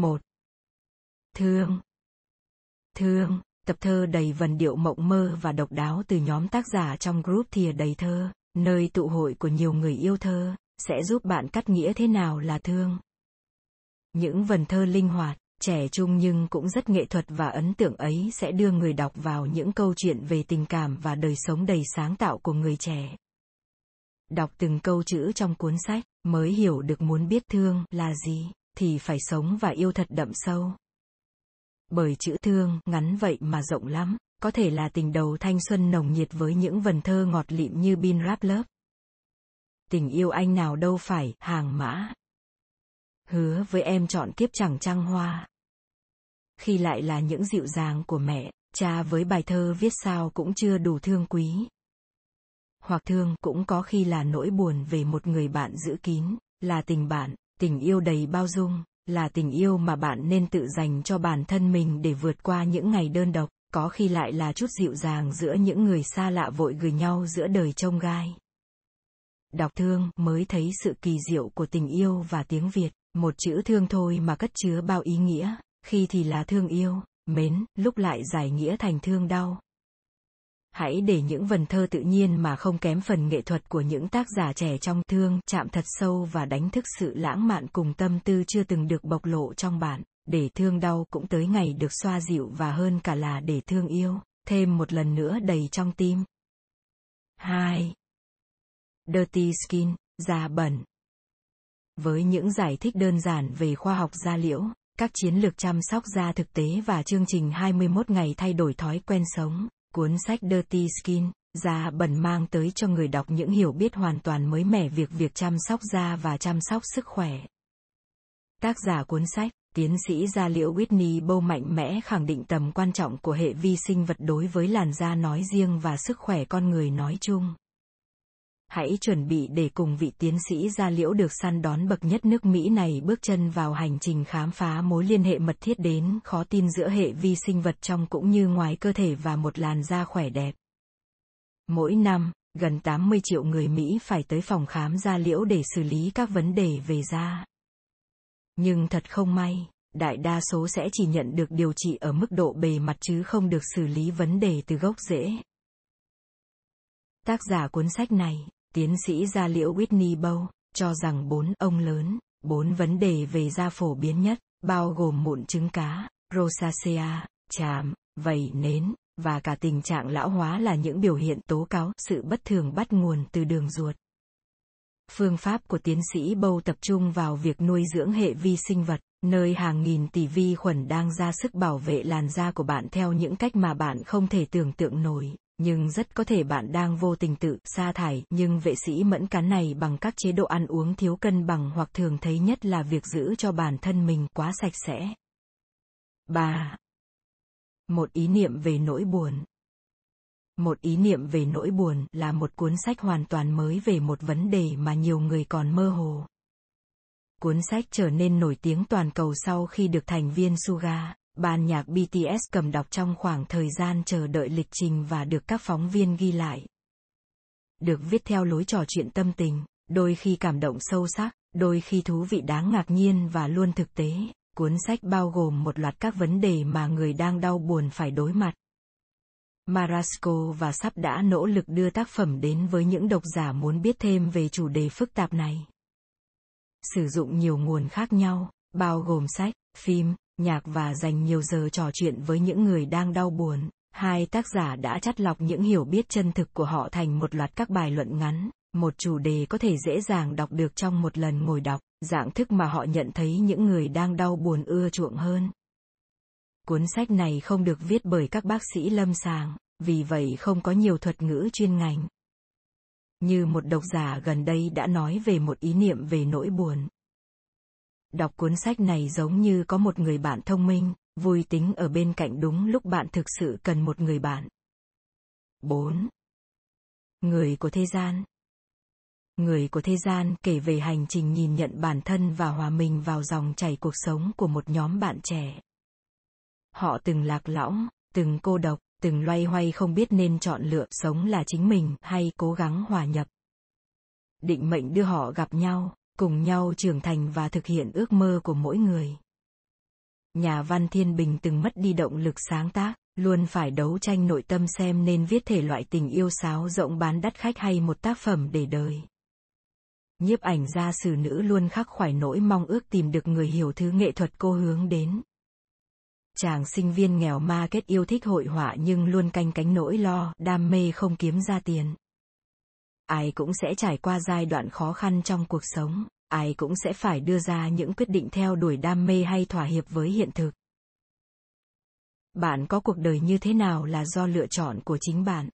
một Thương. Thương, tập thơ đầy vần điệu mộng mơ và độc đáo từ nhóm tác giả trong group thìa đầy thơ, nơi tụ hội của nhiều người yêu thơ, sẽ giúp bạn cắt nghĩa thế nào là thương. Những vần thơ linh hoạt, trẻ trung nhưng cũng rất nghệ thuật và ấn tượng ấy sẽ đưa người đọc vào những câu chuyện về tình cảm và đời sống đầy sáng tạo của người trẻ. Đọc từng câu chữ trong cuốn sách, mới hiểu được muốn biết thương là gì, thì phải sống và yêu thật đậm sâu. Bởi chữ thương ngắn vậy mà rộng lắm, có thể là tình đầu thanh xuân nồng nhiệt với những vần thơ ngọt lịm như Bin Rap lớp. Tình yêu anh nào đâu phải hàng mã. Hứa với em chọn kiếp chẳng trăng hoa. Khi lại là những dịu dàng của mẹ, cha với bài thơ viết sao cũng chưa đủ thương quý. Hoặc thương cũng có khi là nỗi buồn về một người bạn giữ kín, là tình bạn, tình yêu đầy bao dung, là tình yêu mà bạn nên tự dành cho bản thân mình để vượt qua những ngày đơn độc, có khi lại là chút dịu dàng giữa những người xa lạ vội gửi nhau giữa đời trông gai. Đọc thương mới thấy sự kỳ diệu của tình yêu và tiếng Việt, một chữ thương thôi mà cất chứa bao ý nghĩa, khi thì là thương yêu, mến, lúc lại giải nghĩa thành thương đau. Hãy để những vần thơ tự nhiên mà không kém phần nghệ thuật của những tác giả trẻ trong thương chạm thật sâu và đánh thức sự lãng mạn cùng tâm tư chưa từng được bộc lộ trong bạn, để thương đau cũng tới ngày được xoa dịu và hơn cả là để thương yêu, thêm một lần nữa đầy trong tim. 2. Dirty Skin, da bẩn. Với những giải thích đơn giản về khoa học da liễu, các chiến lược chăm sóc da thực tế và chương trình 21 ngày thay đổi thói quen sống, Cuốn sách Dirty Skin, da bẩn mang tới cho người đọc những hiểu biết hoàn toàn mới mẻ việc việc chăm sóc da và chăm sóc sức khỏe. Tác giả cuốn sách, tiến sĩ da liễu Whitney Bow mạnh mẽ khẳng định tầm quan trọng của hệ vi sinh vật đối với làn da nói riêng và sức khỏe con người nói chung. Hãy chuẩn bị để cùng vị tiến sĩ da liễu được săn đón bậc nhất nước Mỹ này bước chân vào hành trình khám phá mối liên hệ mật thiết đến khó tin giữa hệ vi sinh vật trong cũng như ngoài cơ thể và một làn da khỏe đẹp. Mỗi năm, gần 80 triệu người Mỹ phải tới phòng khám da liễu để xử lý các vấn đề về da. Nhưng thật không may, đại đa số sẽ chỉ nhận được điều trị ở mức độ bề mặt chứ không được xử lý vấn đề từ gốc rễ. Tác giả cuốn sách này Tiến sĩ da liễu Whitney Bow, cho rằng bốn ông lớn, bốn vấn đề về da phổ biến nhất, bao gồm mụn trứng cá, rosacea, chàm, vầy nến, và cả tình trạng lão hóa là những biểu hiện tố cáo sự bất thường bắt nguồn từ đường ruột. Phương pháp của tiến sĩ Bow tập trung vào việc nuôi dưỡng hệ vi sinh vật, nơi hàng nghìn tỷ vi khuẩn đang ra sức bảo vệ làn da của bạn theo những cách mà bạn không thể tưởng tượng nổi nhưng rất có thể bạn đang vô tình tự sa thải nhưng vệ sĩ mẫn cán này bằng các chế độ ăn uống thiếu cân bằng hoặc thường thấy nhất là việc giữ cho bản thân mình quá sạch sẽ. 3. Một ý niệm về nỗi buồn. Một ý niệm về nỗi buồn là một cuốn sách hoàn toàn mới về một vấn đề mà nhiều người còn mơ hồ. Cuốn sách trở nên nổi tiếng toàn cầu sau khi được thành viên Suga, Ban nhạc BTS cầm đọc trong khoảng thời gian chờ đợi lịch trình và được các phóng viên ghi lại. Được viết theo lối trò chuyện tâm tình, đôi khi cảm động sâu sắc, đôi khi thú vị đáng ngạc nhiên và luôn thực tế. Cuốn sách bao gồm một loạt các vấn đề mà người đang đau buồn phải đối mặt. Marasco và Sắp đã nỗ lực đưa tác phẩm đến với những độc giả muốn biết thêm về chủ đề phức tạp này. Sử dụng nhiều nguồn khác nhau, bao gồm sách, phim, nhạc và dành nhiều giờ trò chuyện với những người đang đau buồn. Hai tác giả đã chắt lọc những hiểu biết chân thực của họ thành một loạt các bài luận ngắn, một chủ đề có thể dễ dàng đọc được trong một lần ngồi đọc, dạng thức mà họ nhận thấy những người đang đau buồn ưa chuộng hơn. Cuốn sách này không được viết bởi các bác sĩ lâm sàng, vì vậy không có nhiều thuật ngữ chuyên ngành. Như một độc giả gần đây đã nói về một ý niệm về nỗi buồn, Đọc cuốn sách này giống như có một người bạn thông minh, vui tính ở bên cạnh đúng lúc bạn thực sự cần một người bạn. 4. Người của thế gian Người của thế gian kể về hành trình nhìn nhận bản thân và hòa mình vào dòng chảy cuộc sống của một nhóm bạn trẻ. Họ từng lạc lõng, từng cô độc, từng loay hoay không biết nên chọn lựa sống là chính mình hay cố gắng hòa nhập. Định mệnh đưa họ gặp nhau, cùng nhau trưởng thành và thực hiện ước mơ của mỗi người. Nhà văn Thiên Bình từng mất đi động lực sáng tác, luôn phải đấu tranh nội tâm xem nên viết thể loại tình yêu sáo rộng bán đắt khách hay một tác phẩm để đời. Nhiếp ảnh gia sử nữ luôn khắc khoải nỗi mong ước tìm được người hiểu thứ nghệ thuật cô hướng đến. Chàng sinh viên nghèo ma kết yêu thích hội họa nhưng luôn canh cánh nỗi lo, đam mê không kiếm ra tiền. Ai cũng sẽ trải qua giai đoạn khó khăn trong cuộc sống, ai cũng sẽ phải đưa ra những quyết định theo đuổi đam mê hay thỏa hiệp với hiện thực. Bạn có cuộc đời như thế nào là do lựa chọn của chính bạn.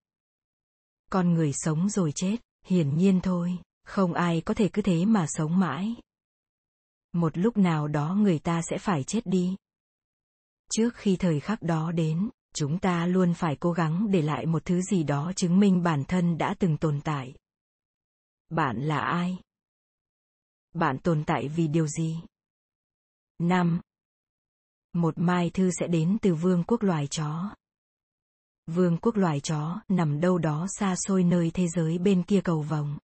Con người sống rồi chết, hiển nhiên thôi, không ai có thể cứ thế mà sống mãi. Một lúc nào đó người ta sẽ phải chết đi. Trước khi thời khắc đó đến, chúng ta luôn phải cố gắng để lại một thứ gì đó chứng minh bản thân đã từng tồn tại. Bạn là ai? Bạn tồn tại vì điều gì? 5. Một mai thư sẽ đến từ vương quốc loài chó. Vương quốc loài chó nằm đâu đó xa xôi nơi thế giới bên kia cầu vồng.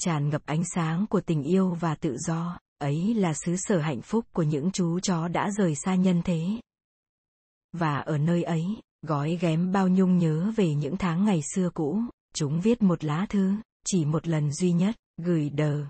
Tràn ngập ánh sáng của tình yêu và tự do, ấy là xứ sở hạnh phúc của những chú chó đã rời xa nhân thế. Và ở nơi ấy, gói ghém bao nhung nhớ về những tháng ngày xưa cũ, chúng viết một lá thư, chỉ một lần duy nhất, gửi đờ.